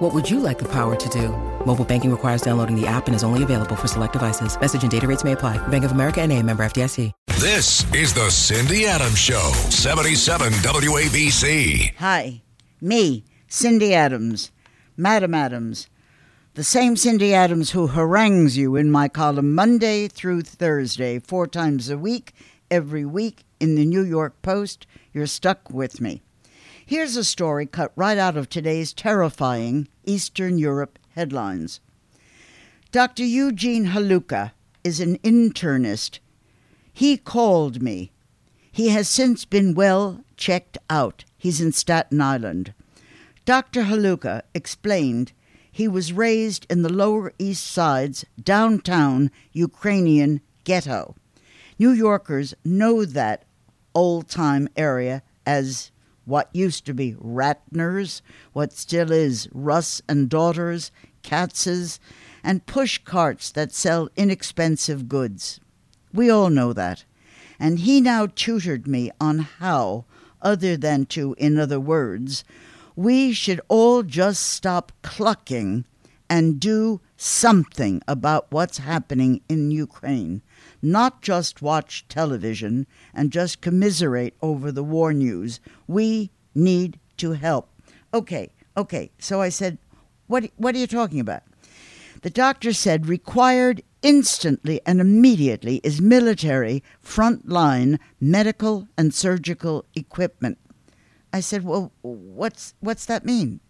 What would you like the power to do? Mobile banking requires downloading the app and is only available for select devices. Message and data rates may apply. Bank of America and a member FDIC. This is the Cindy Adams Show, 77 WABC. Hi, me, Cindy Adams, Madam Adams, the same Cindy Adams who harangues you in my column Monday through Thursday, four times a week, every week in the New York Post. You're stuck with me. Here's a story cut right out of today's terrifying Eastern Europe headlines. Dr. Eugene Haluka is an internist. He called me. He has since been well checked out. He's in Staten Island. Dr. Haluka explained he was raised in the Lower East Side's downtown Ukrainian ghetto. New Yorkers know that old time area as what used to be Ratner's, what still is Russ and Daughters, Katz's, and push carts that sell inexpensive goods. We all know that. And he now tutored me on how, other than to, in other words, we should all just stop clucking and do something about what's happening in Ukraine, not just watch television and just commiserate over the war news. We need to help. Okay, okay. So I said, what, what are you talking about? The doctor said required instantly and immediately is military frontline medical and surgical equipment. I said, "Well, what's what's that mean?"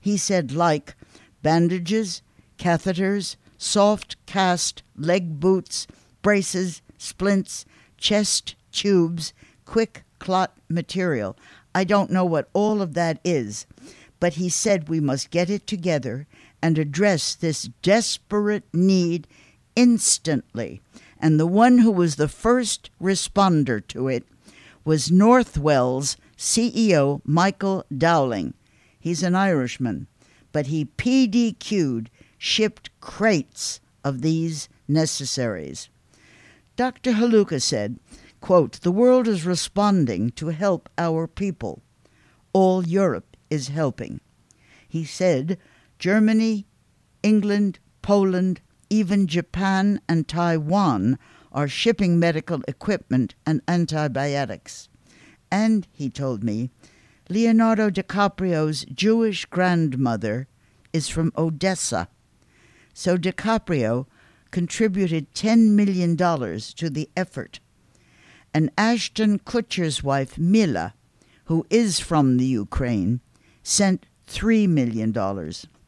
He said like bandages, catheters, soft cast leg boots, braces, splints, chest tubes, quick clot material. I don't know what all of that is, but he said we must get it together and address this desperate need instantly. And the one who was the first responder to it was Northwell's CEO, Michael Dowling. He's an Irishman, but he PDQ'd, shipped crates of these necessaries. Dr. Haluka said, quote, The world is responding to help our people. All Europe is helping. He said, Germany, England, Poland, even Japan and Taiwan are shipping medical equipment and antibiotics. And, he told me, Leonardo DiCaprio's Jewish grandmother is from Odessa. So DiCaprio contributed $10 million to the effort. And Ashton Kutcher's wife, Mila, who is from the Ukraine, sent $3 million.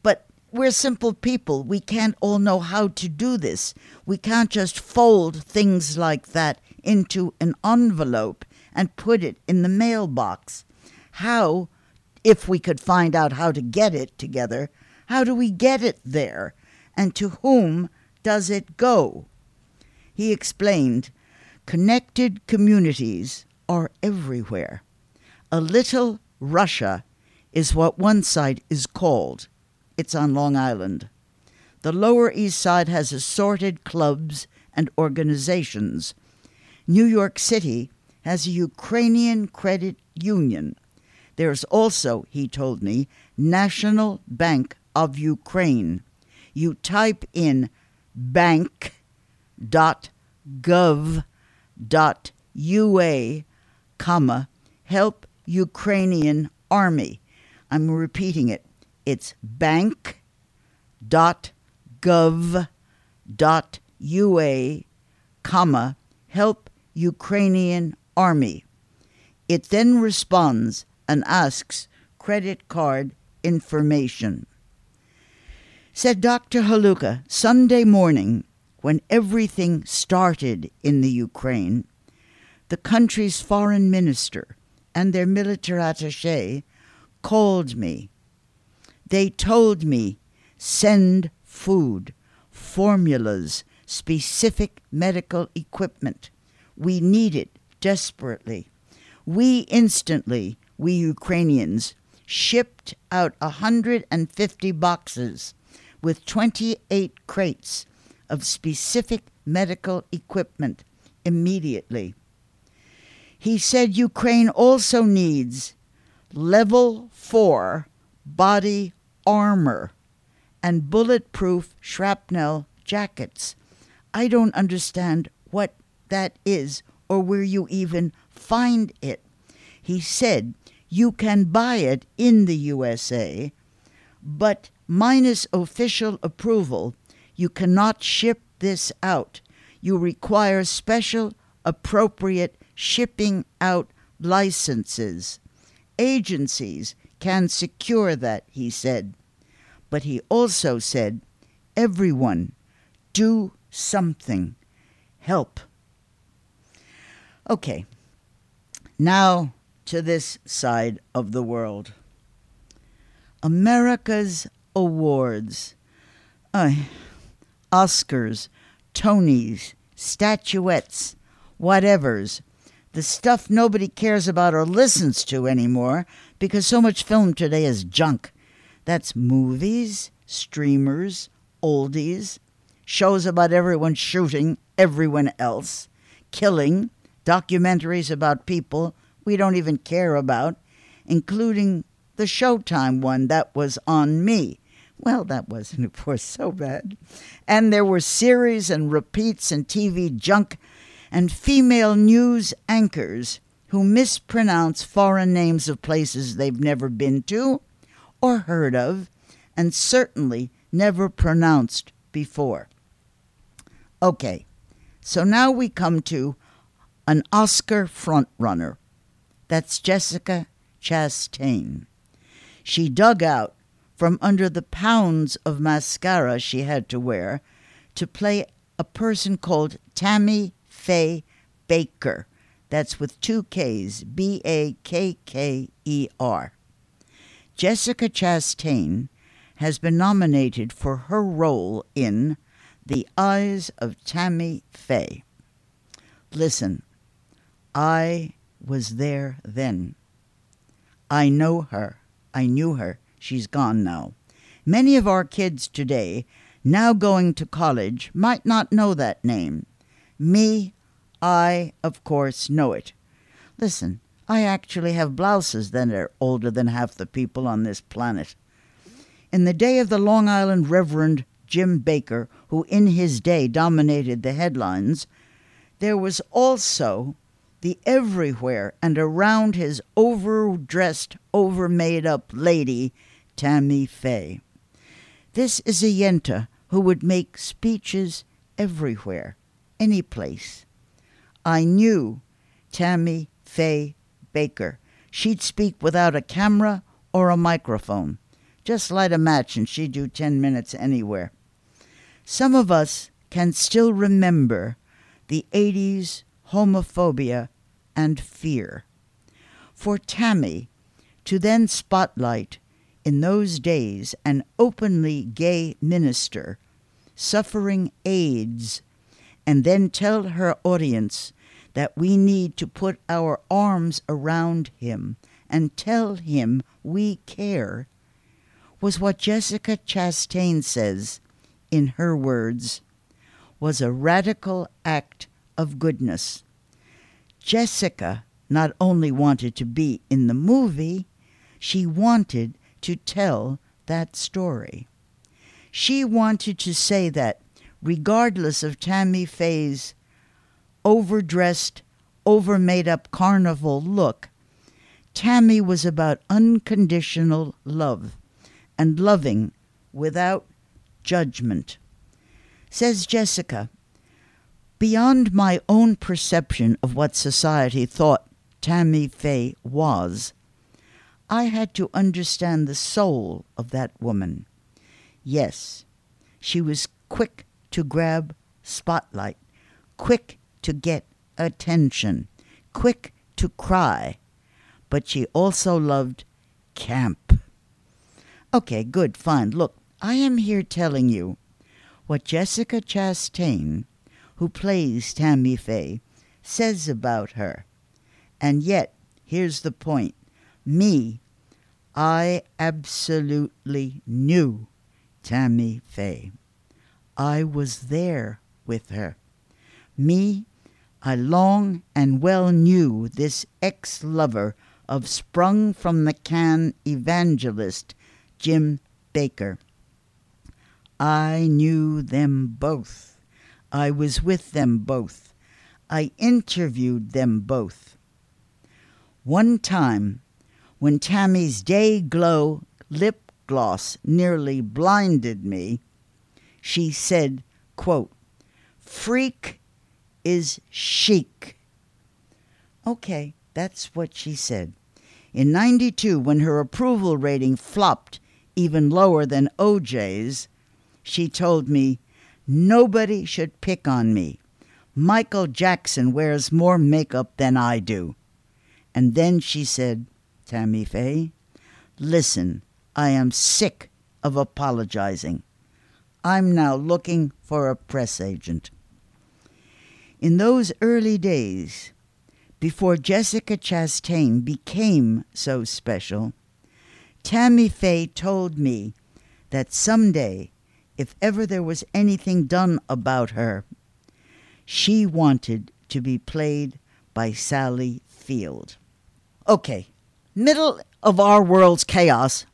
But we're simple people. We can't all know how to do this. We can't just fold things like that into an envelope and put it in the mailbox. How, if we could find out how to get it together, how do we get it there? And to whom does it go? He explained connected communities are everywhere. A little Russia is what one side is called. It's on Long Island. The Lower East Side has assorted clubs and organizations. New York City has a Ukrainian credit union. There's also, he told me, National Bank of Ukraine. You type in bank.gov.ua, comma, help Ukrainian army. I'm repeating it. It's bank.gov.ua, comma, help Ukrainian army. It then responds and asks credit card information. Said Dr. Haluka, Sunday morning, when everything started in the Ukraine, the country's foreign minister and their military attache called me. They told me, send food, formulas, specific medical equipment. We need it desperately. We instantly, we Ukrainians, shipped out 150 boxes with 28 crates of specific medical equipment immediately. He said Ukraine also needs level 4 body armor and bulletproof shrapnel jackets. I don't understand what that is or where you even find it. He said you can buy it in the USA, but minus official approval, you cannot ship this out. You require special, appropriate shipping out licenses. Agencies can secure that, he said. But he also said, everyone, do something. Help. Okay, now to this side of the world. America's awards, uh, Oscars, Tonys, statuettes, whatevers, the stuff nobody cares about or listens to anymore because so much film today is junk. That's movies, streamers, oldies, shows about everyone shooting everyone else, killing, documentaries about people we don't even care about, including the Showtime one that was on me. Well, that wasn't, of course, so bad. And there were series and repeats and TV junk and female news anchors who mispronounce foreign names of places they've never been to or heard of and certainly never pronounced before. Okay, so now we come to an Oscar frontrunner. That's Jessica Chastain. She dug out from under the pounds of mascara she had to wear to play a person called Tammy Faye Bakker. That's with two K's, B A K K E R. Jessica Chastain has been nominated for her role in The Eyes of Tammy Faye. Listen, I was there then. I know her. I knew her. She's gone now. Many of our kids today, now going to college, might not know that name. Me, I, of course, know it. Listen, I actually have blouses that are older than half the people on this planet. In the day of the Long Island Reverend Jim Bakker, who in his day dominated the headlines, there was also the everywhere and around his overdressed, overmade up lady, Tammy Faye. This is a Yenta who would make speeches everywhere, any place. I knew Tammy Faye Bakker. She'd speak without a camera or a microphone. Just light a match and she'd do 10 minutes anywhere. Some of us can still remember the 80s homophobia and fear. For Tammy to then spotlight in those days an openly gay minister suffering AIDS and then tell her audience that we need to put our arms around him and tell him we care was what Jessica Chastain says in her words was a radical act of goodness. Jessica not only wanted to be in the movie, she wanted to tell that story. She wanted to say that, regardless of Tammy Faye's overdressed, over made up carnival look, Tammy was about unconditional love and loving without judgment. Says Jessica, Beyond my own perception of what society thought Tammy Faye was, I had to understand the soul of that woman. Yes, she was quick to grab spotlight, quick to get attention, quick to cry, but she also loved camp. Okay, good, fine. Look, I am here telling you what Jessica Chastain who plays Tammy Faye, says about her. And yet, here's the point me, I absolutely knew Tammy Faye. I was there with her. Me, I long and well knew this ex lover of sprung from the can evangelist Jim Bakker. I knew them both. I was with them both. I interviewed them both. One time, when Tammy's day glow lip gloss nearly blinded me, she said, quote, Freak is chic. Okay, that's what she said. In 92, when her approval rating flopped even lower than OJ's, she told me, Nobody should pick on me. Michael Jackson wears more makeup than I do. And then she said, Tammy Faye, listen, I am sick of apologizing. I'm now looking for a press agent. In those early days, before Jessica Chastain became so special, Tammy Faye told me that someday, if ever there was anything done about her, she wanted to be played by Sally Field. Okay, middle of our world's chaos,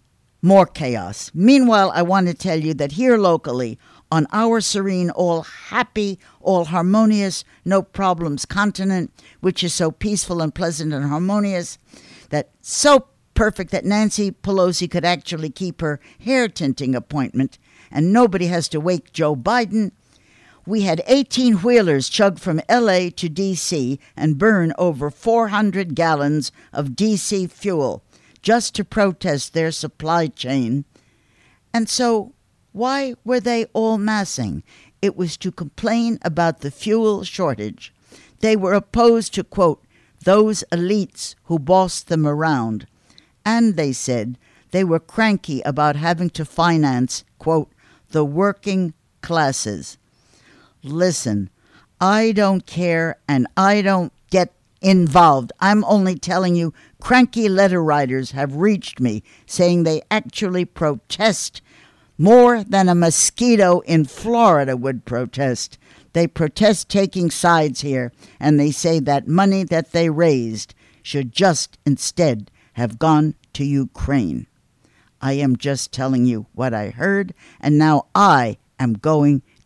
more chaos. Meanwhile, I want to tell you that here locally, on our serene, all happy, all harmonious, no problems continent, which is so peaceful and pleasant and harmonious, that so perfect that Nancy Pelosi could actually keep her hair tinting appointment, and nobody has to wake Joe Biden. We had 18 wheelers chug from LA to DC and burn over 400 gallons of diesel fuel just to protest their supply chain. And so, why were they all massing? It was to complain about the fuel shortage. They were opposed to, quote, those elites who bossed them around. And they said they were cranky about having to finance, quote, the working classes. Listen, I don't care and I don't get involved. I'm only telling you, cranky letter writers have reached me saying they actually protest more than a mosquito in Florida would protest. They protest taking sides here, and they say that money that they raised should just instead have gone to Ukraine. I am just telling you what I heard, and now I am going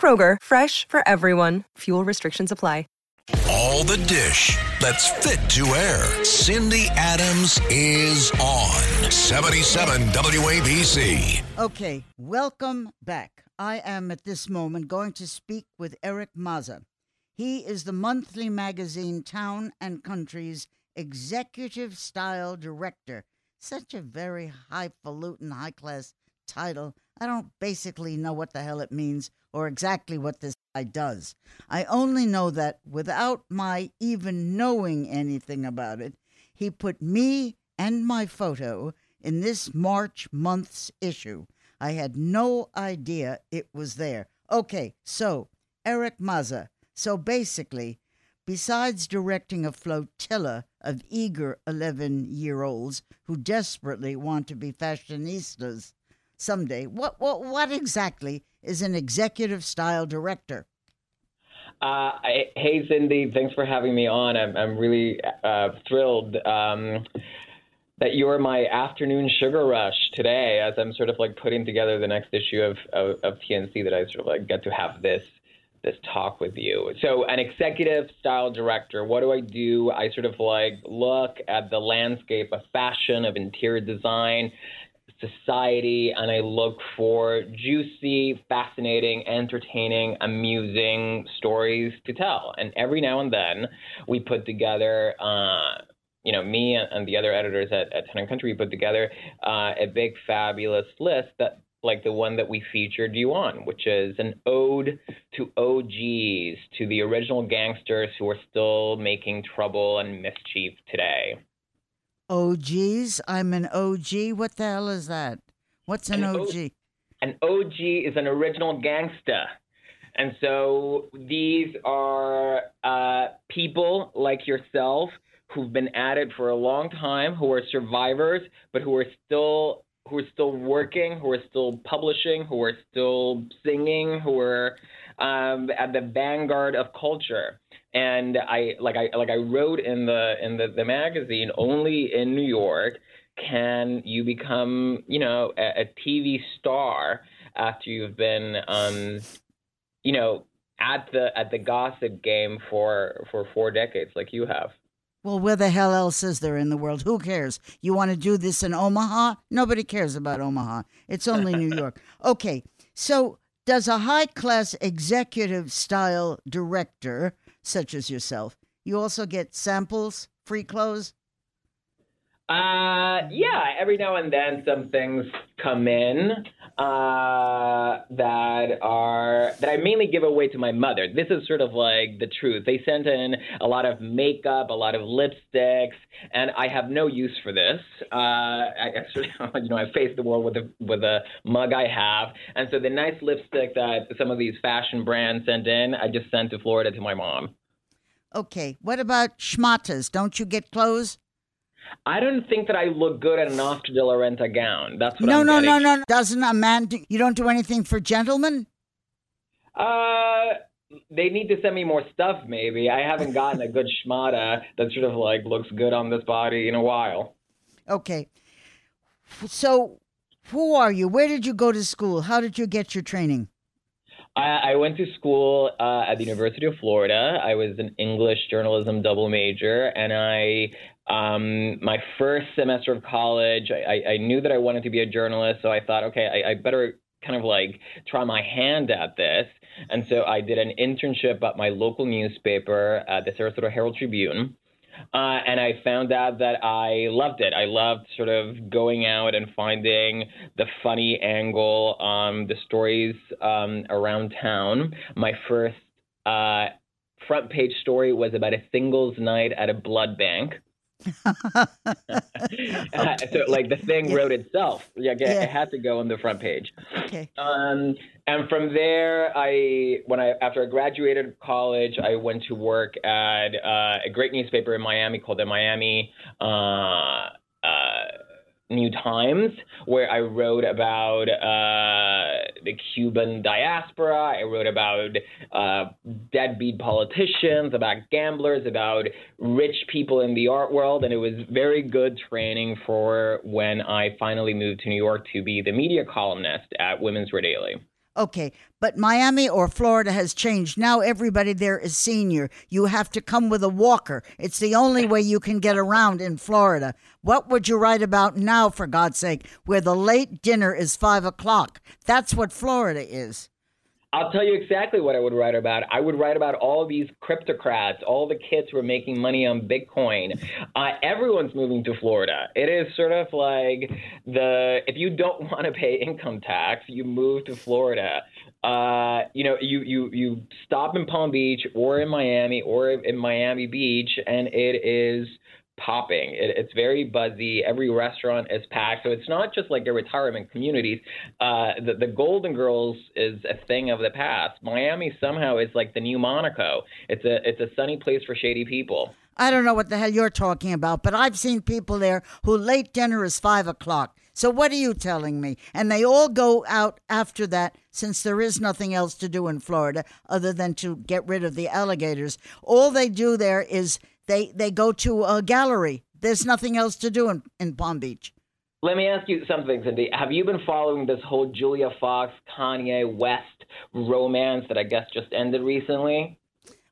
Kroger, fresh for everyone. Fuel restrictions apply. All the dish that's fit to air. Cindy Adams is on 77 WABC. Okay, welcome back. I am at this moment going to speak with Erik Maza. He is the monthly magazine Town and Country's executive style director. Such a very highfalutin, high class title. I don't basically know what the hell it means or exactly what this guy does. I only know that without my even knowing anything about it, he put me and my photo in this March month's issue. I had no idea it was there. Okay, so Erik Maza. So basically, besides directing a flotilla of eager 11 year olds who desperately want to be fashionistas, someday. What what what exactly is an executive style director? Uh, hey Cindy, thanks for having me on. I'm I'm really uh, thrilled um, that you're my afternoon sugar rush today, as I'm sort of like putting together the next issue of, of, of TNC that I sort of like get to have this this talk with you. So, an executive style director, what do I do? I sort of like look at the landscape of fashion, of interior design, society, and I look for juicy, fascinating, entertaining, amusing stories to tell. And every now and then, we put together. Uh, you know, me and the other editors at, at and Country put together uh, a big, fabulous list that like the one that we featured you on, which is an ode to OGs, to the original gangsters who are still making trouble and mischief today. OGs? I'm an OG? What the hell is that? What's an, an OG? O- an OG is an original gangster. And so these are uh, people like yourself who've been at it for a long time, who are survivors, but who are still who are still working, who are still publishing, who are still singing, who are um, at the vanguard of culture. And I like I like I wrote in the in the, the magazine, only in New York can you become you know a, a TV star after you've been um, you know at the at the gossip game for for four decades like you have. Well, where the hell else is there in the world? Who cares? You want to do this in Omaha? Nobody cares about Omaha. It's only New York. Okay, so does a high class executive style director, such as yourself, you also get samples, free clothes? Uh, yeah, every now and then some things come in uh, that are that I mainly give away to my mother. This is sort of like the truth. They sent in a lot of makeup, a lot of lipsticks, and I have no use for this. Uh, I actually, you know, I face the world with a with the mug I have, and so the nice lipstick that some of these fashion brands sent in, I just sent to Florida to my mom. Okay, what about schmatas? Don't you get clothes? I don't think that I look good in an Oscar de la Renta gown. That's what no, I'm no, getting. no, no. Doesn't a man? Do, you don't do anything for gentlemen? Uh, they need to send me more stuff. Maybe I haven't gotten a good schmata that sort of like looks good on this body in a while. Okay, so who are you? Where did you go to school? How did you get your training? I, I went to school uh, at the University of Florida. I was an English journalism double major, and I um, my first semester of college, I, I, knew that I wanted to be a journalist, so I thought, okay, I, I better kind of like try my hand at this. And so I did an internship at my local newspaper, uh, the Sarasota Herald Tribune. Uh, and I found out that I loved it. I loved sort of going out and finding the funny angle, um, the stories um, around town. My first uh, front page story was about a singles night at a blood bank. so like the thing yeah. wrote itself. Yeah, yeah, it had to go on the front page. Okay. Um, and from there, I when I after I graduated college, I went to work at uh, a great newspaper in Miami called the Miami. Uh, uh, New Times, where I wrote about uh, the Cuban diaspora. I wrote about uh, deadbeat politicians, about gamblers, about rich people in the art world. And it was very good training for when I finally moved to New York to be the media columnist at Women's Wear Daily. Okay, but Miami or Florida has changed. Now everybody there is senior. You have to come with a walker. It's the only way you can get around in Florida. What would you write about now, for God's sake, where the late dinner is five o'clock? That's what Florida is. I'll tell you exactly what I would write about. I would write about all these cryptocrats, all the kids who are making money on Bitcoin. Uh, everyone's moving to Florida. It is sort of like the if you don't want to pay income tax, you move to Florida. Uh, you know, you you you stop in Palm Beach or in Miami or in Miami Beach, and it is popping. It, it's very buzzy. Every restaurant is packed. So it's not just like a retirement communities. Uh, the, the Golden Girls is a thing of the past. Miami somehow is like the new Monaco. It's a it's a sunny place for shady people. I don't know what the hell you're talking about, but I've seen people there who late dinner is five o'clock. So what are you telling me? And they all go out after that, since there is nothing else to do in Florida other than to get rid of the alligators. All they do there is they they go to a gallery. There's nothing else to do in, in Palm Beach. Let me ask you something, Cindy. Have you been following this whole Julia Fox, Kanye West romance that I guess just ended recently?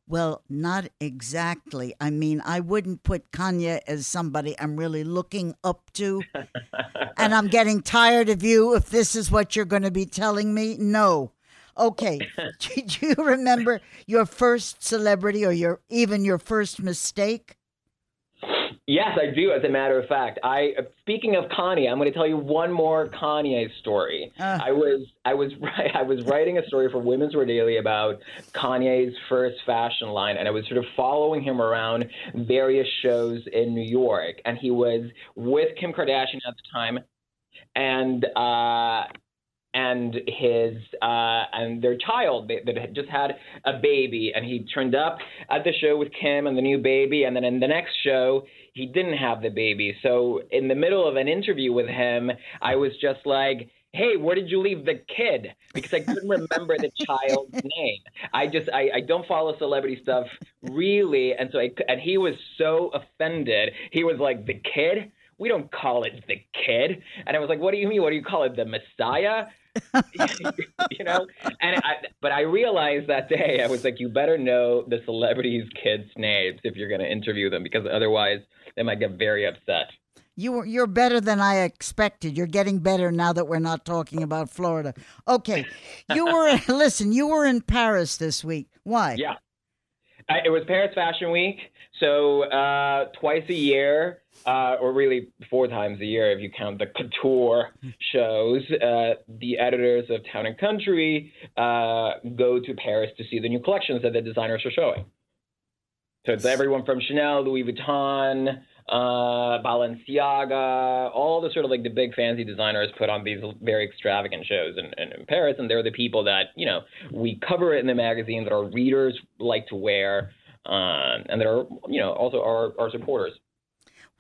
Well, not exactly. I mean, I wouldn't put Kanye as somebody I'm really looking up to. and I'm getting tired of you if this is what you're going to be telling me. No. Okay. Do you remember your first celebrity or your even your first mistake? Yes, I do. As a matter of fact, I speaking of Kanye, I'm going to tell you one more Kanye story. Uh. I was I was I was writing a story for Women's Wear Daily about Kanye's first fashion line, and I was sort of following him around various shows in New York, and he was with Kim Kardashian at the time, and. uh and his uh, and their child that had just had a baby, and he turned up at the show with Kim and the new baby, and then in the next show he didn't have the baby. So in the middle of an interview with him, I was just like. Hey, where did you leave the kid? Because I couldn't remember the child's name. I just I, I don't follow celebrity stuff really, and so I and he was so offended. He was like, "The kid? We don't call it the kid. And I was like, what do you mean? What do you call it? The Messiah? you know? And I, but I realized that day, I was like, you better know the celebrities' kids' names if you're going to interview them because otherwise they might get very upset. You, you're better than I expected. You're getting better now that we're not talking about Florida. Okay. You were, listen, you were in Paris this week. Why? Yeah. I, it was Paris Fashion Week. So uh, twice a year, uh, or really four times a year if you count the couture shows, uh, the editors of Town and Country uh, go to Paris to see the new collections that the designers are showing. So it's everyone from Chanel, Louis Vuitton, uh, Balenciaga, all the sort of like the big fancy designers put on these very extravagant shows in, in, in, Paris, and they're the people that you know we cover it in the magazine that our readers like to wear, um, and that are you know also our our supporters.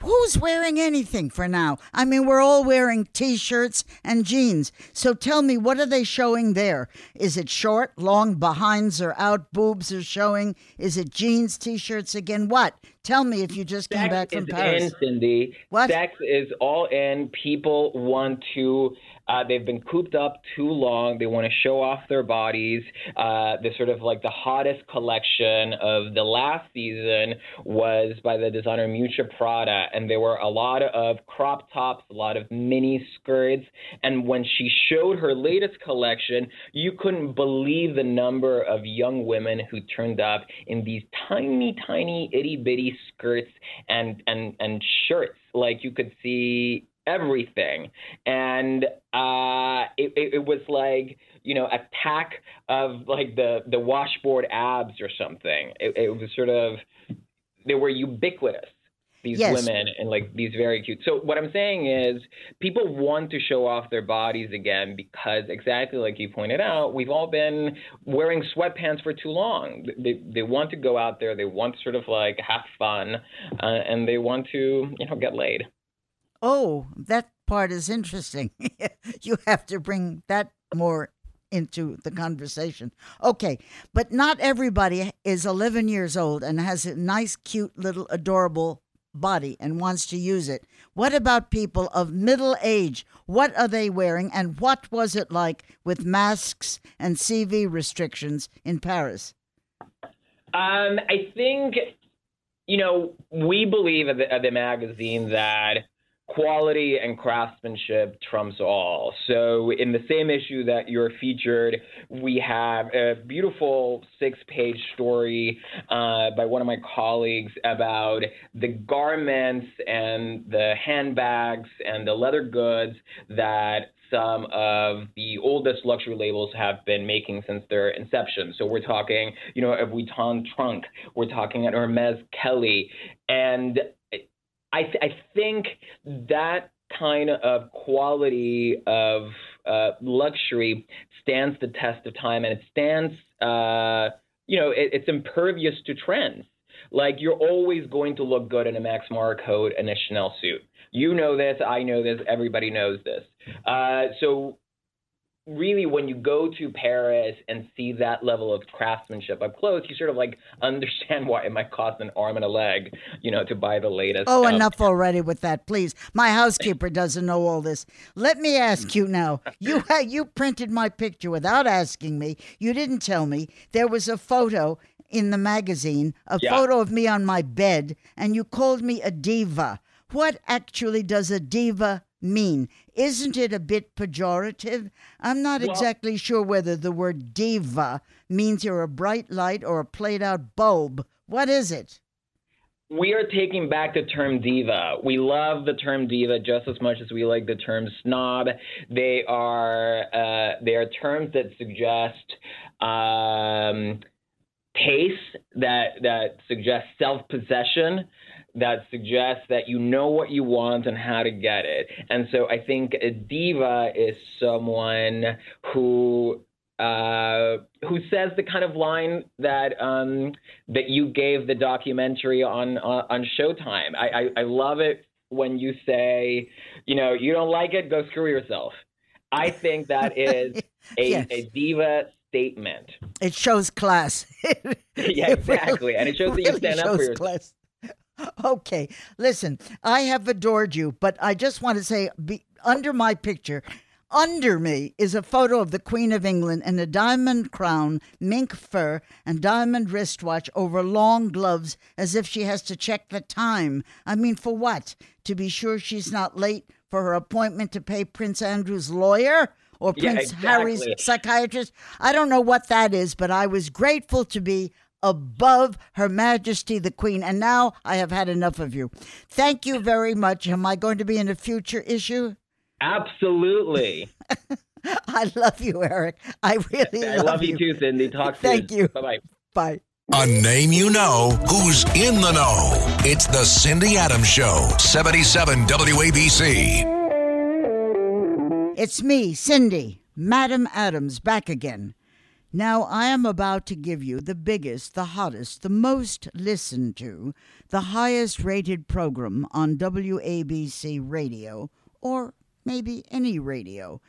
Who's wearing anything for now? I mean, we're all wearing t shirts and jeans. So tell me, what are they showing there? Is it short, long, behinds or out, boobs are showing? Is it jeans, t shirts again? What? Tell me if you just Sex came back from is Paris. In, Cindy. What? Sex is all in. People want to uh, they've been cooped up too long. They want to show off their bodies. Uh, the sort of like the hottest collection of the last season was by the designer Miuccia Prada, and there were a lot of crop tops, a lot of mini skirts. And when she showed her latest collection, you couldn't believe the number of young women who turned up in these tiny, tiny, itty bitty skirts and and and shirts. Like you could see everything. And uh, it, it, it, was like, you know, attack of like the, the washboard abs or something. It, it was sort of, they were ubiquitous these yes. women and like these very cute. So what I'm saying is people want to show off their bodies again because exactly like you pointed out, we've all been wearing sweatpants for too long. They they want to go out there, they want to sort of like have fun, uh, and they want to you know get laid. Oh, that part is interesting. you have to bring that more into the conversation. Okay, but not everybody is 11 years old and has a nice, cute, little, adorable body and wants to use it. What about people of middle age? What are they wearing and what was it like with masks and CV restrictions in Paris? Um, I think, you know, we believe at the, at the magazine that quality and craftsmanship trumps all. So, in the same issue that you're featured, we have a beautiful six page story uh, by one of my colleagues about the garments and the handbags and the leather goods that some of the oldest luxury labels have been making since their inception. So we're talking, you know, a Vuitton trunk, we're talking an Hermes Kelly, and I, th- I think that kind of quality of uh, luxury stands the test of time, and it stands, uh, you know, it, it's impervious to trends. Like you're always going to look good in a Max Mara coat and a Chanel suit. You know this, I know this, everybody knows this. Uh, so really when you go to Paris and see that level of craftsmanship up close, you sort of like understand why it might cost an arm and a leg, you know, to buy the latest. Oh, um, enough already with that, please. My housekeeper doesn't know all this. Let me ask you now. You you printed my picture without asking me. You didn't tell me there was a photo in the magazine a Yeah. photo of me on my bed, and you called me a diva. What actually does a diva mean? Isn't it a bit pejorative? I'm not exactly sure whether the word diva means you're a bright light or a played out bulb. What is it? We are taking back the term diva. We love the term diva just as much as we like the term snob. They are uh, they are terms that suggest um, pace, that that suggest self possession, that suggests that you know what you want and how to get it. And so I think a diva is someone who uh, who says the kind of line that um, that you gave the documentary on on, on Showtime. I, I I love it when you say, you know, you don't like it, go screw yourself. I think that is a, Yes. a diva statement. It shows class. Yeah, exactly. And it shows that you stand up for yourself. class. Okay, listen, I have adored you, but I just want to say be, under my picture, under me is a photo of the Queen of England in a diamond crown, mink fur, and diamond wristwatch over long gloves as if she has to check the time. I mean, for what? To be sure she's not late for her appointment to pay Prince Andrew's lawyer? Or Yeah, Prince Harry's psychiatrist. I don't know what that is, but I was grateful to be above Her Majesty the Queen. And now I have had enough of you. Thank you very much. Am I going to be in a future issue? Absolutely. I love you, Erik. I really I love, love you too, Cindy. Talk soon. Thank you. Bye bye. Bye. A name you know who's in the know. It's the Cindy Adams Show, 77 WABC. It's me, Cindy, Madam Adams, back again. Now, I am about to give you the biggest, the hottest, the most listened to, the highest rated program on WABC radio, or maybe any radio.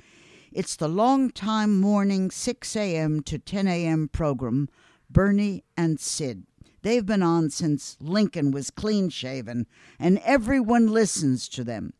It's the long time morning 6 a.m. to 10 a.m. program, Bernie and Sid. They've been on since Lincoln was clean shaven, and everyone listens to them.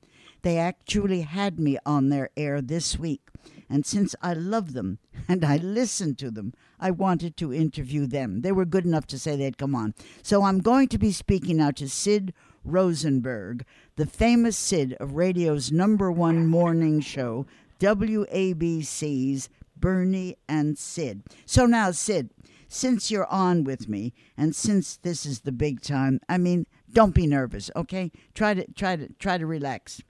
They actually had me on their air this week, and since I love them and I listen to them, I wanted to interview them. They were good enough to say they'd come on. So I'm going to be speaking now to Sid Rosenberg, the famous Sid of radio's number one morning show, WABC's Bernie and Sid. So now, Sid, since you're on with me and since this is the big time, I mean, don't be nervous, okay? Try to try to try to relax.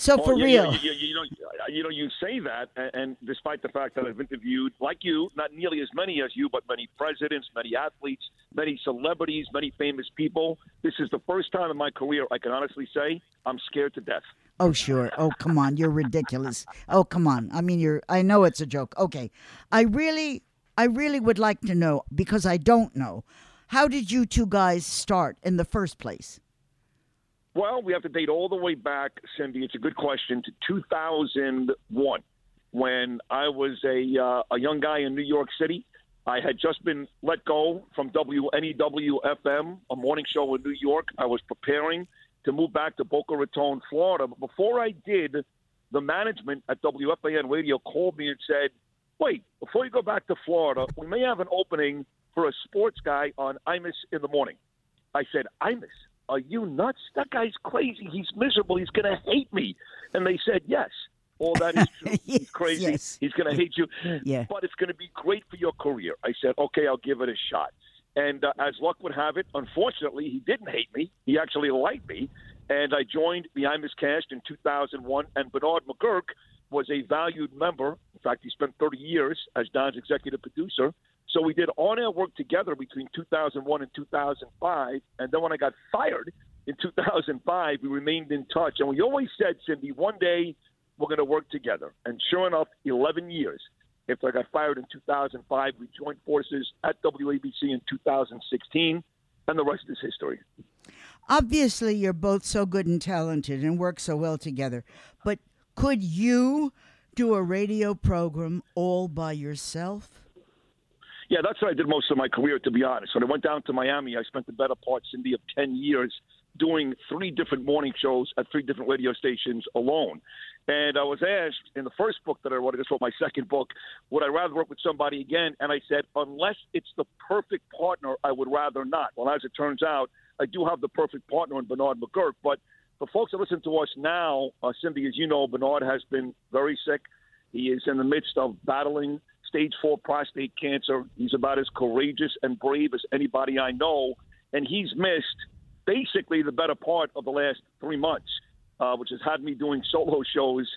So Well, for real, you, you, you know, uh, you know, you say that, and, and despite the fact that I've interviewed, like you, not nearly as many as you, but many presidents, many athletes, many celebrities, many famous people. This is the first time in my career I can honestly say I'm scared to death. Oh sure. Oh come on, you're ridiculous. Oh come on. I mean you're I know it's a joke. Okay. I really I really would like to know because I don't know. How did you two guys start in the first place? Well, we have to date all the way back, Cindy. It's a good question to 2001, when I was a uh, a young guy in New York City. I had just been let go from WNEW FM, a morning show in New York. I was preparing to move back to Boca Raton, Florida. But before I did, the management at WFAN Radio called me and said, "Wait, before you go back to Florida, we may have an opening for a sports guy on Imus in the morning." I said, Imus, are you nuts? That guy's crazy. He's miserable. He's going to hate me. And they said, yes. All that is true. He's crazy. yes. He's going to hate you. Yeah. But it's going to be great for your career. I said, okay, I'll give it a shot. And uh, as luck would have it, unfortunately, he didn't hate me. He actually liked me. And I joined the Imus Cast in 2001. And Bernard McGuirk was a valued member. In fact, he spent 30 years as Don's executive producer. So we did on-air work together between 2001 and 2005. And then when I got fired in 2005, we remained in touch. And we always said, Cindy, one day we're going to work together. And sure enough, 11 years after I got fired in 2005, we joined forces at WABC in 2016. And the rest is history. Obviously you're both so good and talented and work so well together. But could you do a radio program all by yourself? Yeah, that's what I did most of my career, to be honest. When I went down to Miami, I spent the better part, Cindy, of 10 years doing three different morning shows at three different radio stations alone. And I was asked in the first book that I wrote, I just wrote my second book, would I rather work with somebody again? And I said, unless it's the perfect partner, I would rather not. Well, as it turns out, I do have the perfect partner in Bernard McGuirk. But the folks that listen to us now, uh, Cindy, as you know, Bernard has been very sick. He is in the midst of battling stage four prostate cancer. He's about as courageous and brave as anybody I know. And he's missed basically the better part of the last three months uh, which has had me doing solo shows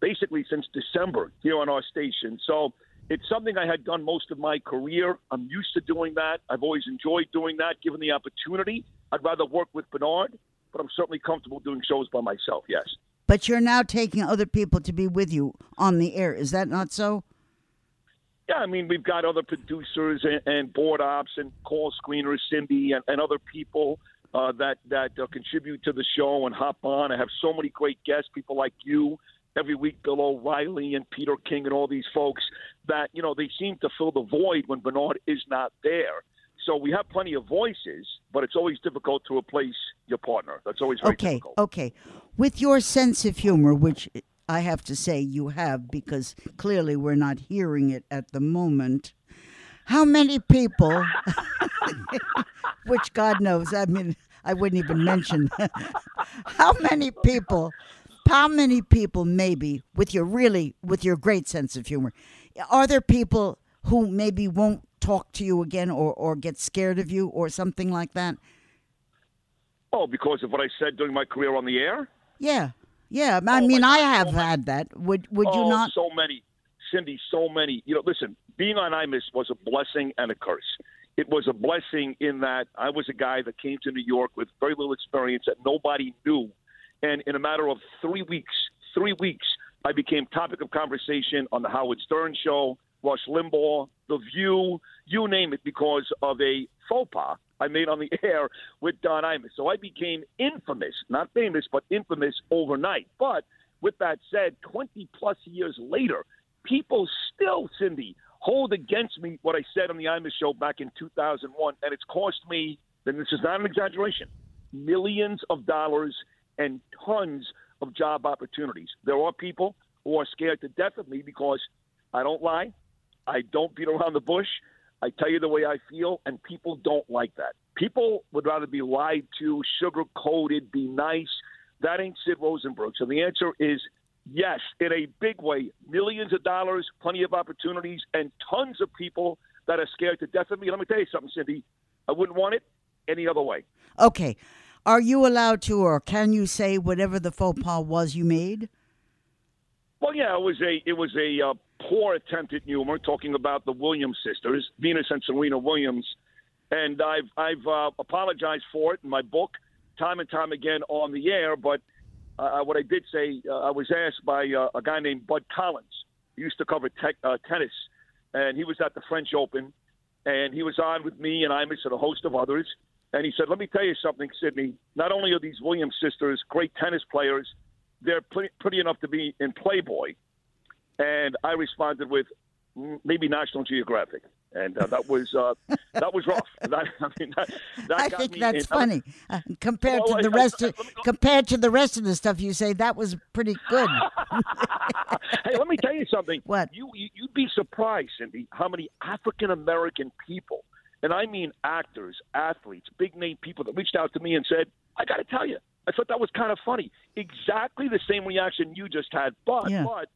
basically since December here on our station. So it's something I had done most of my career. I'm used to doing that. I've always enjoyed doing that, given the opportunity. I'd rather work with Bernard, but I'm certainly comfortable doing shows by myself, yes. But you're now taking other people to be with you on the air. Is that not so? Yeah, I mean, we've got other producers and, and board ops and call screeners, Cindy, and, and other people uh, that that uh, contribute to the show and hop on. I have so many great guests, people like you every week, Bill O'Reilly and Peter King and all these folks that you know they seem to fill the void when Bernard is not there. So we have plenty of voices, but it's always difficult to replace your partner. That's always very okay. difficult. Okay, with your sense of humor, which I have to say you have, because clearly we're not hearing it at the moment. How many people, which God knows, I mean, I wouldn't even mention, how many people, how many people maybe with your really, with your great sense of humor, are there people who maybe won't talk to you again or, or get scared of you or something like that? Oh, because of what I said during my career on the air? Yeah. Yeah. I Oh, mean, I have so had that. Would would you oh, not? so many, Cindy, so many. You know, listen, being on IMUS was a blessing and a curse. It was a blessing in that I was a guy that came to New York with very little experience that nobody knew, and in a matter of three weeks, three weeks, I became topic of conversation on the Howard Stern show, Rush Limbaugh, The View, you name it, because of a faux pas I made on the air with Don Imus. So I became infamous, not famous, but infamous overnight. But with that said, 20 plus years later, people still, Cindy, hold against me what I said on the Imus show back in 2001. And it's cost me, and this is not an exaggeration, millions of dollars and tons of job opportunities. There are people who are scared to death of me because I don't lie, I don't beat around the bush. I tell you the way I feel, and people don't like that. People would rather be lied to, sugar coated, be nice. That ain't Sid Rosenberg. So the answer is yes, in a big way. Millions of dollars, plenty of opportunities, and tons of people that are scared to death of me. Let me tell you something, Cindy. I wouldn't want it any other way. Okay. Are you allowed to, or can you say whatever the faux pas was you made? Well, yeah, it was a it was a uh, poor attempt at humor, talking about the Williams sisters, Venus and Serena Williams, and I've I've uh, apologized for it in my book, time and time again on the air. But uh, what I did say, uh, I was asked by uh, a guy named Bud Collins, who used to cover uh, tennis, and he was at the French Open, and he was on with me and Imus and a host of others. And he said, "Let me tell you something, Sydney. Not only are these Williams sisters great tennis players, they're pretty, pretty enough to be in Playboy." And I responded with, "Mm, "Maybe National Geographic." And uh, that was uh, that was rough. That, I mean, that, that I think that's in- funny uh, compared Well, to the I- I- rest of compared to the rest of the stuff you say. That was pretty good. hey, let me tell you something. What? You, you you'd be surprised, Cindy, how many African American people, and I mean actors, athletes, big name people that reached out to me and said, "I got to tell you, I thought that was kind of funny." Exactly the same reaction you just had, but Yeah. but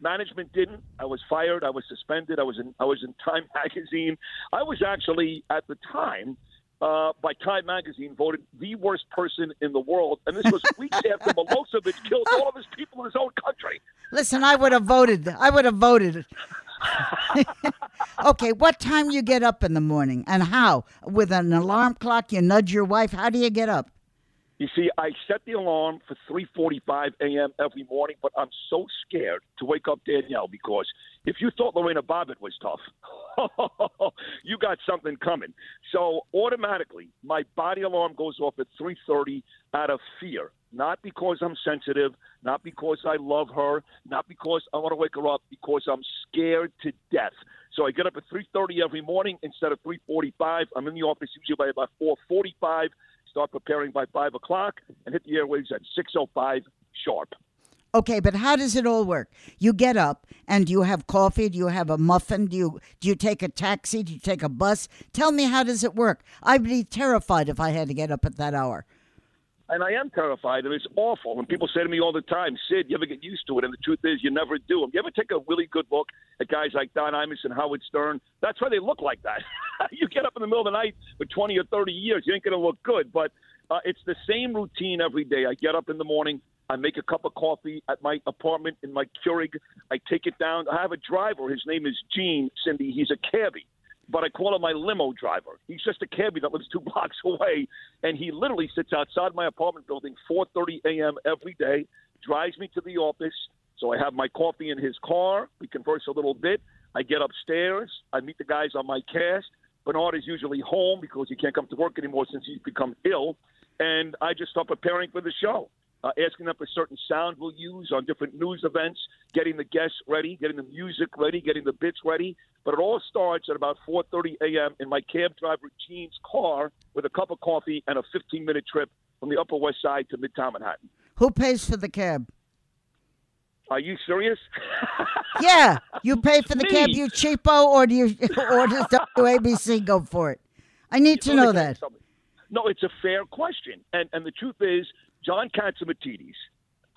management didn't. I was fired. I was suspended. I was in I was in Time magazine. I was actually at the time. Uh, by Time Magazine, voted the worst person in the world, and this was weeks after Milosevic killed all of his people in his own country. Listen, I would have voted. I would have voted. okay, what time you get up in the morning and how? With an alarm clock, you nudge your wife. How do you get up? You see, I set the alarm for 3:45 a.m. every morning, but I'm so scared to wake up Danielle because if you thought Lorena Bobbitt was tough, you got something coming. So automatically, my body alarm goes off at 3:30 out of fear, not because I'm sensitive, not because I love her, not because I want to wake her up, because I'm scared to death. So I get up at 3:30 every morning instead of 3:45. I'm in the office usually by about 4:45 start preparing by five o'clock, and hit the airwaves at six o five sharp. Okay, but how does it all work? You get up and you have coffee. Do you have a muffin? Do you do you take a taxi? Do you take a bus? Tell me how does it work? I'd be terrified if I had to get up at that hour. And I am terrified, and it's awful. And people say to me all the time, Sid, you ever get used to it? And the truth is, you never do. You ever take a really good look at guys like Don Imus and Howard Stern? That's why they look like that. you get up in the middle of the night for 20 or 30 years, you ain't going to look good. But uh, it's the same routine every day. I get up in the morning, I make a cup of coffee at my apartment in my Keurig. I take it down. I have a driver. His name is Gene, Cindy. He's a cabbie, but I call him my limo driver. He's just a cabbie that lives two blocks away, and he literally sits outside my apartment building 4:30 a.m. every day, drives me to the office. So I have my coffee in his car. We converse a little bit. I get upstairs. I meet the guys on my cast. Bernard is usually home because he can't come to work anymore since he's become ill. And I just start preparing for the show uh, asking them for certain sound we'll use on different news events, getting the guests ready, getting the music ready, getting the bits ready. But it all starts at about 4:30 a.m. in my cab driver Gene's car with a cup of coffee and a 15-minute trip from the Upper West Side to Midtown Manhattan. Who pays for the cab? Are you serious? yeah, you pay for the Me. cab, you cheapo, or do you, or does WABC go for it? I need to Let know that. something. No, it's a fair question, and and the truth is, John Catsimatidis,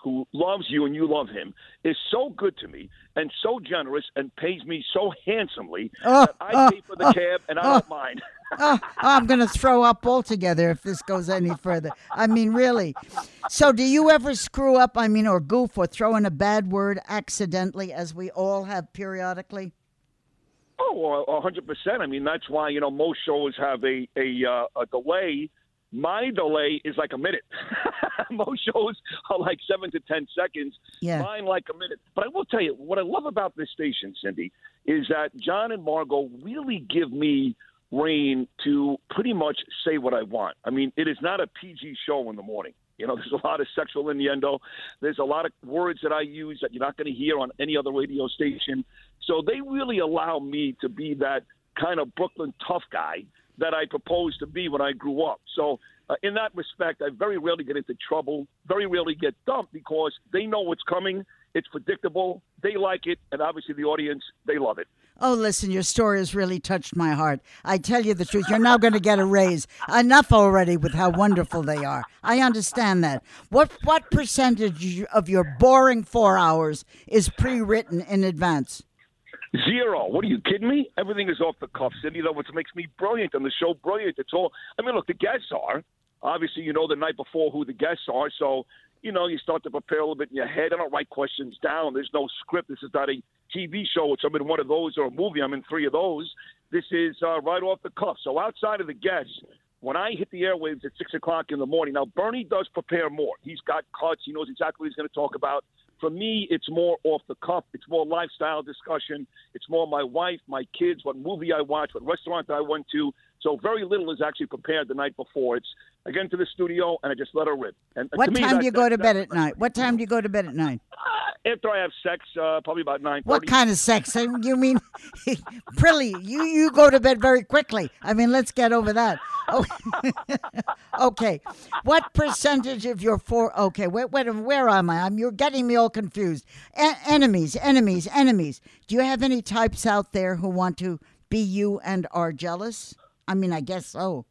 who loves you and you love him, is so good to me and so generous and pays me so handsomely Oh, that I oh, pay for the oh, cab and I oh. don't mind. oh, I'm going to throw up altogether if this goes any further. I mean, really. So, do you ever screw up, I mean, or goof or throw in a bad word accidentally, as we all have periodically? Oh, a hundred percent. I mean, that's why you know most shows have a a, uh, a delay. My delay is like a minute. most shows are like seven to ten seconds. Yeah. Mine like a minute. But I will tell you what I love about this station, Cindy, is that John and Margot really give me reign to pretty much say what I want. I mean, it is not a PG show in the morning. You know, there's a lot of sexual innuendo. There's a lot of words that I use that you're not going to hear on any other radio station. So they really allow me to be that kind of Brooklyn tough guy that I proposed to be when I grew up. So, uh, in that respect, I very rarely get into trouble, very rarely get dumped because they know what's coming. It's predictable. They like it. And obviously, the audience, they love it. Oh, listen, your story has really touched my heart. I tell you the truth, you're now going to get a raise. Enough already with how wonderful they are. I understand that. What what percentage of your boring four hours is pre-written in advance? Zero. What are you kidding me? Everything is off the cuff, Cindy. Though, what makes me brilliant on the show, brilliant. It's all. I mean, look, the guests are obviously you know the night before who the guests are, so you know you start to prepare a little bit in your head. I don't write questions down. There's no script. This is not a TV show, which I'm in one of those, or a movie. I'm in three of those. This is uh, right off the cuff. So outside of the guests. When I hit the airwaves at six o'clock in the morning, now Bernie does prepare more. He's got cuts. He knows exactly what he's going to talk about. For me, it's more off the cuff. It's more lifestyle discussion. It's more my wife, my kids, what movie I watch, what restaurant I went to. So very little is actually prepared the night before. It's I get into the studio and I just let her rip. And What to me, time that- do you go to bed at night? What time do you go to bed at night? Uh, after I have sex, uh, probably about nine What kind of sex? I- You mean, Prilly, you, you go to bed very quickly. I mean, let's get over that. Oh, okay. What percentage of your four? Okay, wait, wait, where am I? I'm, you're getting me all confused. En- enemies, enemies, enemies. Do you have any types out there who want to be you and are jealous? I mean, I guess so.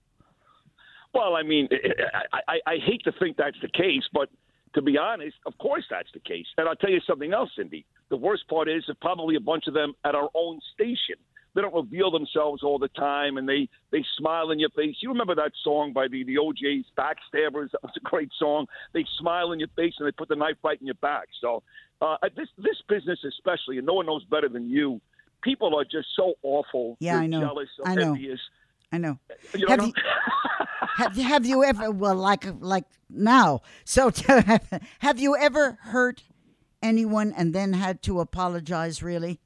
Well, I mean, I, I, I hate to think that's the case, but to be honest, of course that's the case. And I'll tell you something else, Cindy. The worst part is that probably a bunch of them at our own station. They don't reveal themselves all the time, and they they smile in your face. You remember that song by the the O'Jays Backstabbers? That was a great song. They smile in your face and they put the knife right in your back. So uh, this this business, especially, and no one knows better than you. People are just so awful. Yeah, They're I know. Jealous, I know. envious. I know. You Have you- have, have you ever well like like now. So have you ever hurt anyone and then had to apologize really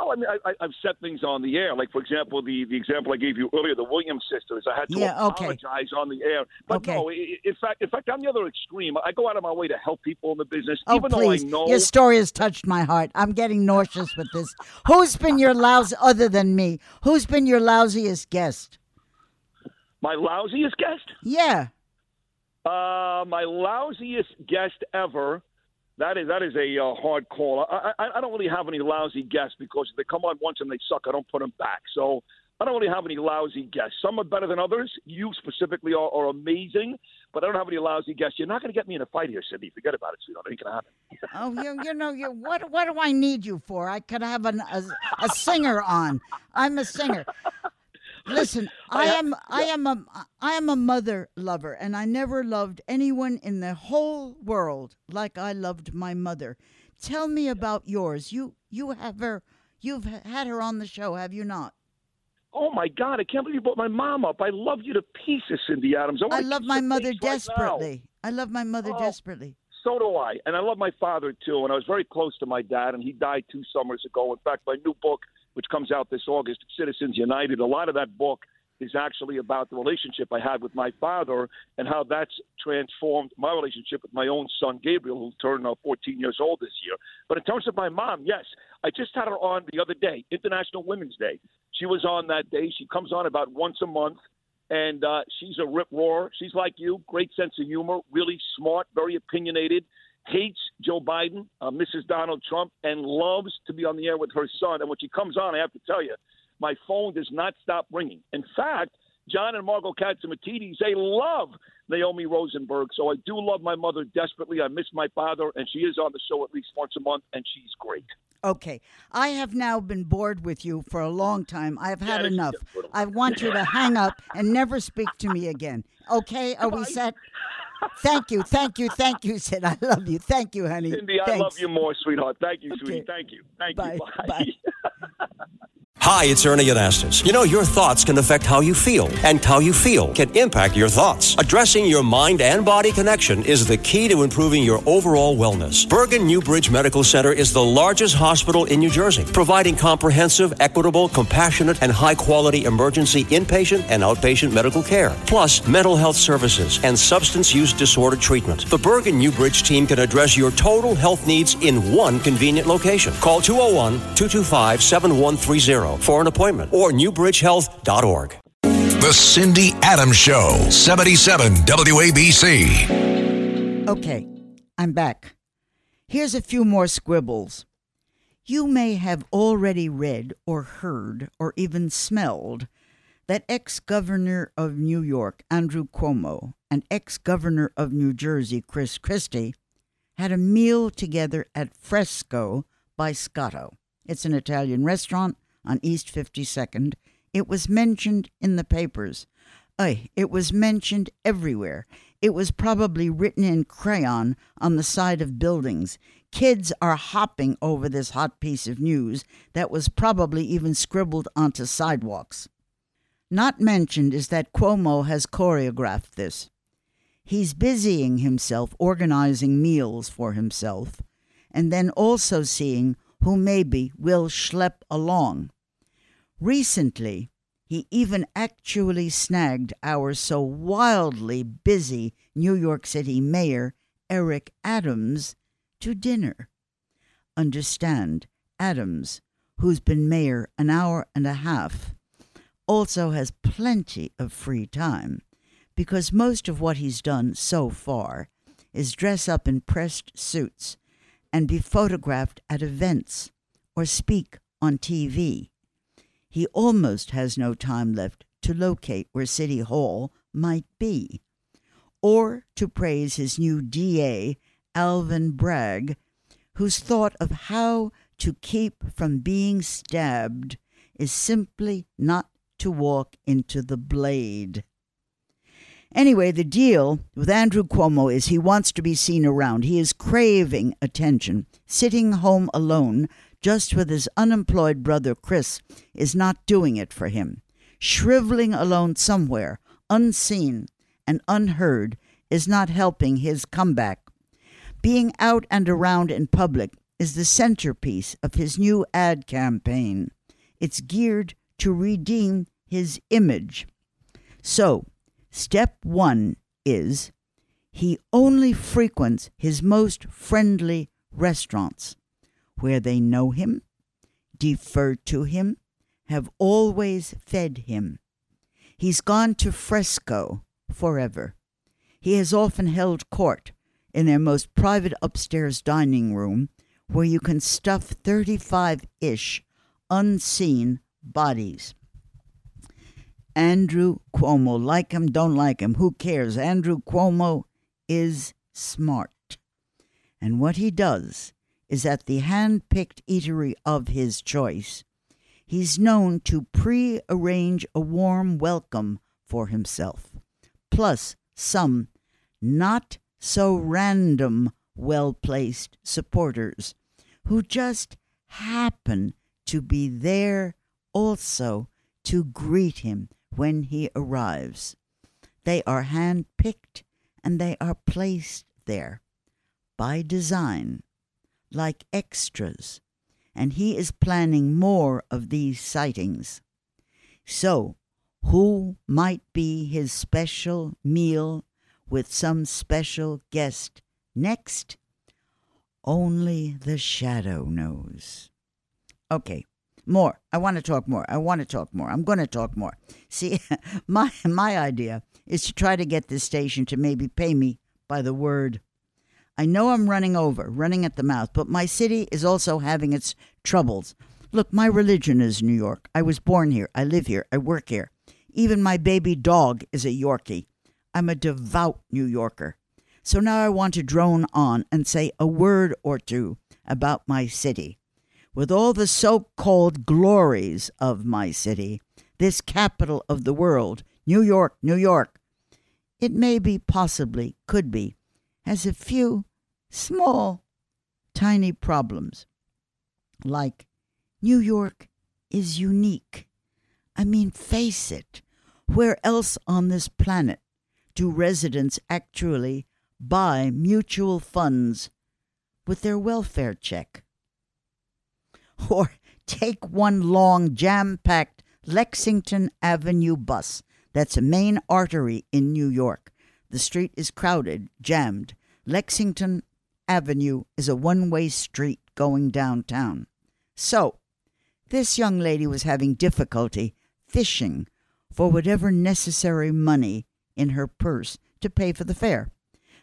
Well, I mean, I, I've set things on the air. Like, for example, the, the example I gave you earlier, the Williams sisters. I had to Yeah, okay. apologize on the air. But Okay. no, in fact, in fact, I'm the other extreme. I go out of my way to help people in the business, oh even please though I know. your story has touched my heart i'm getting nauseous with this who's been your lousy other than me who's been your lousiest guest My lousiest guest? Yeah. Uh, my lousiest guest ever. That is that is a uh, hard call. I, I I don't really have any lousy guests because if they come on once and they suck, I don't put them back. So I don't really have any lousy guests. Some are better than others. You specifically are, are amazing, but I don't have any lousy guests. You're not going to get me in a fight here, Cindy. Forget about it, sweetheart. It ain't going to happen. Oh, you, you know, you, what what do I need you for? I could have an, a, a singer on. I'm a singer. Listen, I am I am a I am a mother lover, and I never loved anyone in the whole world like I loved my mother. Tell me about yours. You you have her. You've had her on the show, have you not? Oh my God! I can't believe you brought my mom up. I love you to pieces, Cindy Adams. Oh, I, I love my mother desperately. Right I love my mother oh, desperately. So do I, and I love my father too. And I was very close to my dad, and he died two summers ago. In fact, my new book which comes out this August, Citizens United. A lot of that book is actually about the relationship I had with my father and how that's transformed my relationship with my own son, Gabriel, who turned uh, 14 years old this year. But in terms of my mom, yes, I just had her on the other day, International Women's Day. She was on that day. She comes on about once a month. And uh, she's a rip roar. She's like you, great sense of humor, really smart, very opinionated hates Joe Biden, uh, Mrs. Donald Trump, and loves to be on the air with her son. And when she comes on, I have to tell you, my phone does not stop ringing. In fact, John and Margot Catsimatidis, they love Naomi Rosenberg. So I do love my mother desperately. I miss my father, and she is on the show at least once a month, and she's great. Okay. I have now been bored with you for a long time. I've had enough. I want you to hang up and never speak to me again. Okay? Are we set? Thank you, thank you, thank you, Sid. I love you. Thank you, honey. Cindy, I love you more, sweetheart. Thank you, okay. sweetie. Thank you. Thank Bye. you. Bye. Bye. Hi, it's Ernie Anastos. You know, your thoughts can affect how you feel, and how you feel can impact your thoughts. Addressing your mind and body connection is the key to improving your overall wellness. Bergen Newbridge Medical Center is the largest hospital in New Jersey, providing comprehensive, equitable, compassionate, and high quality emergency inpatient and outpatient medical care, plus mental health services and substance use disorder treatment. The Bergen Newbridge team can address your total health needs in one convenient location. Call 201 225 7130 for an appointment or newbridgehealth.org. The Cindy Adams Show, 77 WABC. Okay, I'm back. Here's a few more squibbles. You may have already read or heard or even smelled that ex governor of New York, Andrew Cuomo, and ex governor of New Jersey, Chris Christie, had a meal together at Fresco by Scotto. It's an Italian restaurant on East 52nd. It was mentioned in the papers. Ay, it was mentioned everywhere. It was probably written in crayon on the side of buildings. Kids are hopping over this hot piece of news that was probably even scribbled onto sidewalks. Not mentioned is that Cuomo has choreographed this. He's busying himself organizing meals for himself, and then also seeing who maybe will schlep along. Recently, he even actually snagged our so wildly busy New York City Mayor, Eric Adams, to dinner. Understand, Adams, who's been mayor an hour and a half, also has plenty of free time because most of what he's done so far is dress up in pressed suits and be photographed at events or speak on TV. He almost has no time left to locate where City Hall might be, or to praise his new DA, Alvin Bragg, whose thought of how to keep from being stabbed is simply not to walk into the blade. Anyway, the deal with Andrew Cuomo is he wants to be seen around. He is craving attention. Sitting home alone, just with his unemployed brother Chris, is not doing it for him. Shriveling alone somewhere, unseen and unheard, is not helping his comeback. Being out and around in public is the centerpiece of his new ad campaign. It's geared to redeem his image. So, Step one is he only frequents his most friendly restaurants where they know him, defer to him, have always fed him. He's gone to Fresco forever. He has often held court in their most private upstairs dining room where you can stuff 35 ish unseen bodies. Andrew Cuomo, like him, don't like him, who cares? Andrew Cuomo is smart. And what he does is at the hand picked eatery of his choice, he's known to pre arrange a warm welcome for himself, plus some not so random, well placed supporters who just happen to be there also to greet him when he arrives. They are hand picked and they are placed there by design, like extras, and he is planning more of these sightings. So, who might be his special meal with some special guest next? Only the shadow knows. Okay, more. I want to talk more. I want to talk more. I'm going to talk more. See, my my idea is to try to get this station to maybe pay me by the word. I know I'm running over, running at the mouth, but my city is also having its troubles. Look, my religion is New York. I was born here. I live here. I work here. Even my baby dog is a Yorkie. I'm a devout New Yorker. So now I want to drone on and say a word or two about my city. With all the so called glories of my city, this capital of the world, New York, New York, it may be, possibly, could be, has a few small, tiny problems. Like, New York is unique. I mean, face it, where else on this planet do residents actually buy mutual funds with their welfare check. Or take one long jam packed Lexington Avenue bus. That's a main artery in New York. The street is crowded, jammed. Lexington Avenue is a one way street going downtown. So, this young lady was having difficulty fishing for whatever necessary money in her purse to pay for the fare.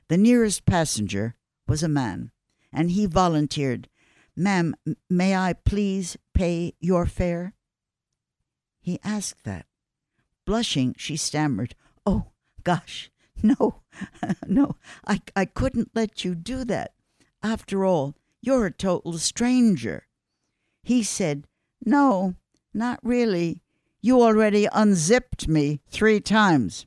The nearest passenger was a man, and he volunteered, Ma'am, may I please pay your fare? He asked that. Blushing, she stammered, Oh, gosh, no, no, I, I couldn't let you do that. After all, you're a total stranger. He said, No, not really. You already unzipped me three times.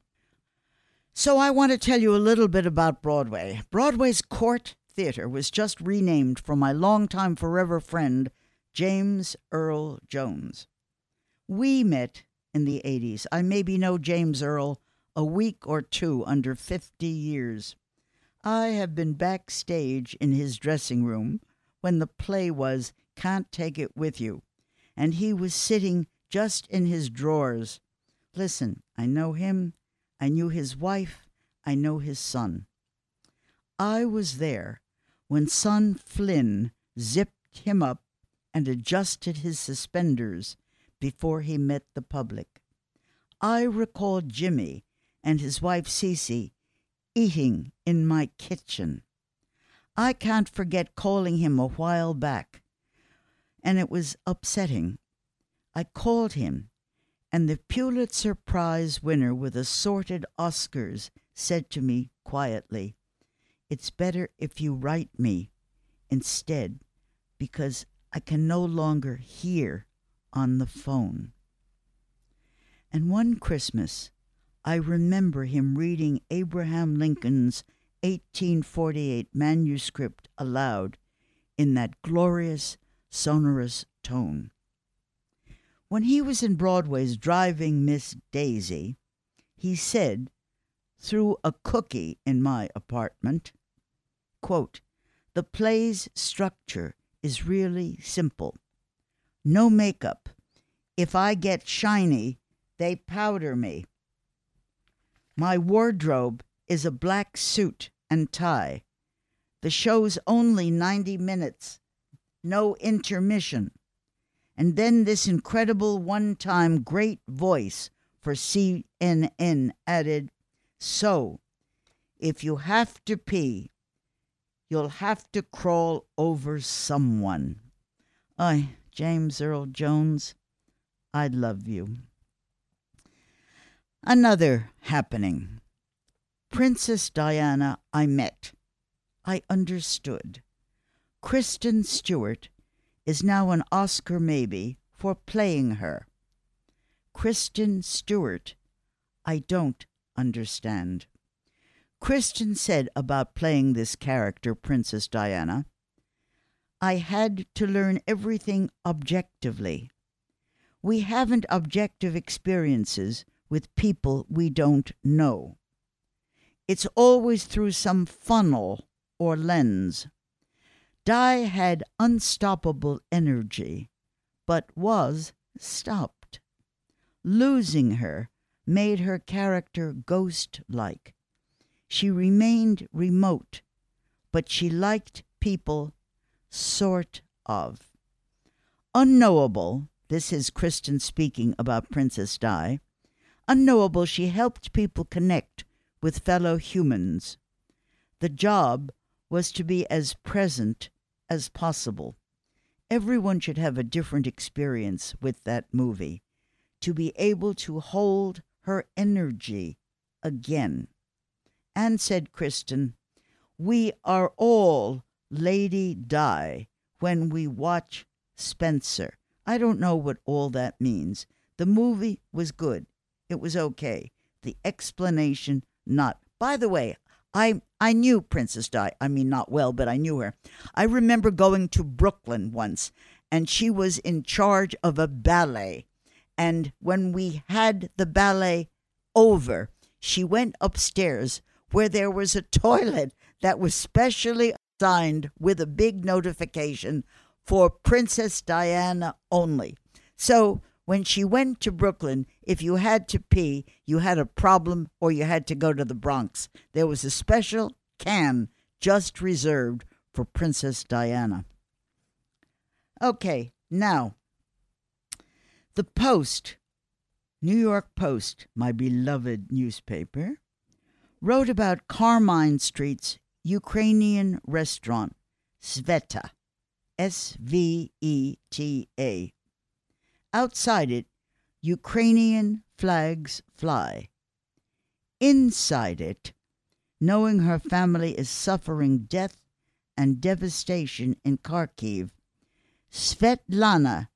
So I want to tell you a little bit about Broadway. Broadway's Cort Theater was just renamed for my longtime forever friend, James Earl Jones. We met in the 80s. I maybe know James Earl a week or two under 50 years. I have been backstage in his dressing room when the play was Can't Take It With You, and he was sitting just in his drawers. Listen, I know him I knew his wife. I know his son. I was there when son Flynn zipped him up and adjusted his suspenders before he met the public. I recall Jimmy and his wife Cece eating in my kitchen. I can't forget calling him a while back, and it was upsetting. I called him and the Pulitzer Prize winner with assorted Oscars said to me quietly, It's better if you write me instead because I can no longer hear on the phone. And one Christmas, I remember him reading Abraham Lincoln's 1848 manuscript aloud in that glorious, sonorous tone. When he was in Broadway's Driving Miss Daisy, he said, through a cookie in my apartment, quote, The play's structure is really simple. No makeup. If I get shiny, they powder me. My wardrobe is a black suit and tie. The show's only 90 minutes, no intermission and then this incredible one time great voice for CNN added, So, if you have to pee, you'll have to crawl over someone. I, James Earl Jones, I love you. Another happening. Princess Diana, I met. I understood. Kristen Stewart is now an Oscar maybe for playing her. Kristen Stewart, I don't understand. Kristen said about playing this character, Princess Diana, I had to learn everything objectively. We haven't objective experiences with people we don't know. It's always through some funnel or lens. Di had unstoppable energy, but was stopped. Losing her made her character ghost like. She remained remote, but she liked people, sort of. Unknowable, this is Kristen speaking about Princess Di. Unknowable, she helped people connect with fellow humans. The job was to be as present as possible. Everyone should have a different experience with that movie, to be able to hold her energy again. And said Kristen, We are all Lady Di when we watch Spencer. I don't know what all that means. The movie was good. It was okay. The explanation, not. By the way, I I knew Princess Di. I mean, not well, but I knew her. I remember going to Brooklyn once, and she was in charge of a ballet. And when we had the ballet over, she went upstairs where there was a toilet that was specially assigned with a big notification for Princess Diana only. So when she went to Brooklyn, if you had to pee, you had a problem or you had to go to the Bronx. There was a special can just reserved for Princess Diana. Okay, now, the Post, New York Post, my beloved newspaper, wrote about Carmine Street's Ukrainian restaurant, Sveta, S V E T A. Outside it, Ukrainian flags fly. Inside it, knowing her family is suffering death and devastation in Kharkiv, Svetlana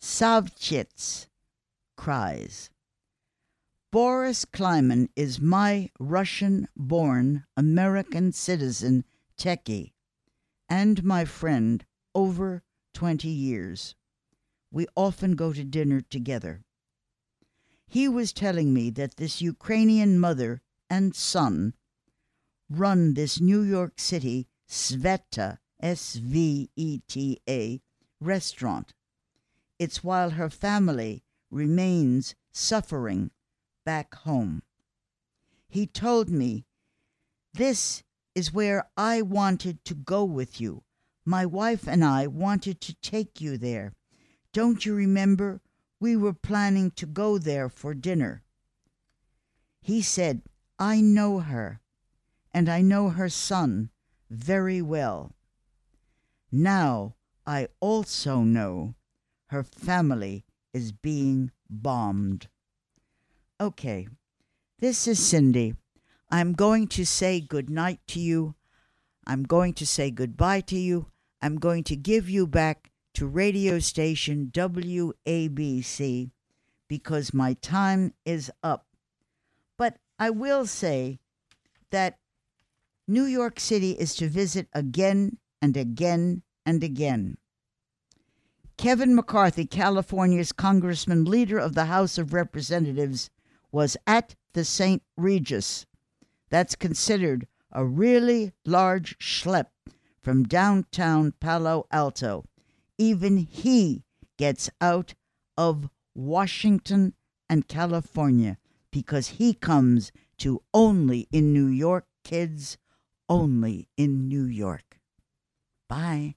Savchits cries. Boris Kleiman is my Russian born American citizen techie and my friend over 20 years. We often go to dinner together. He was telling me that this Ukrainian mother and son run this New York City Sveta, S V E T A, restaurant. It's while her family remains suffering back home. He told me, This is where I wanted to go with you. My wife and I wanted to take you there. Don't you remember? We were planning to go there for dinner. He said, I know her, and I know her son very well. Now I also know her family is being bombed. Okay, this is Cindy. I'm going to say good night to you. I'm going to say goodbye to you. I'm going to give you back to radio station WABC because my time is up. But I will say that New York City is to visit again and again and again. Kevin McCarthy, California's congressman, leader of the House of Representatives, was at the St. Regis. That's considered a really large schlep from downtown Palo Alto. Even he gets out of Washington and California because he comes to only in New York, kids, only in New York. Bye.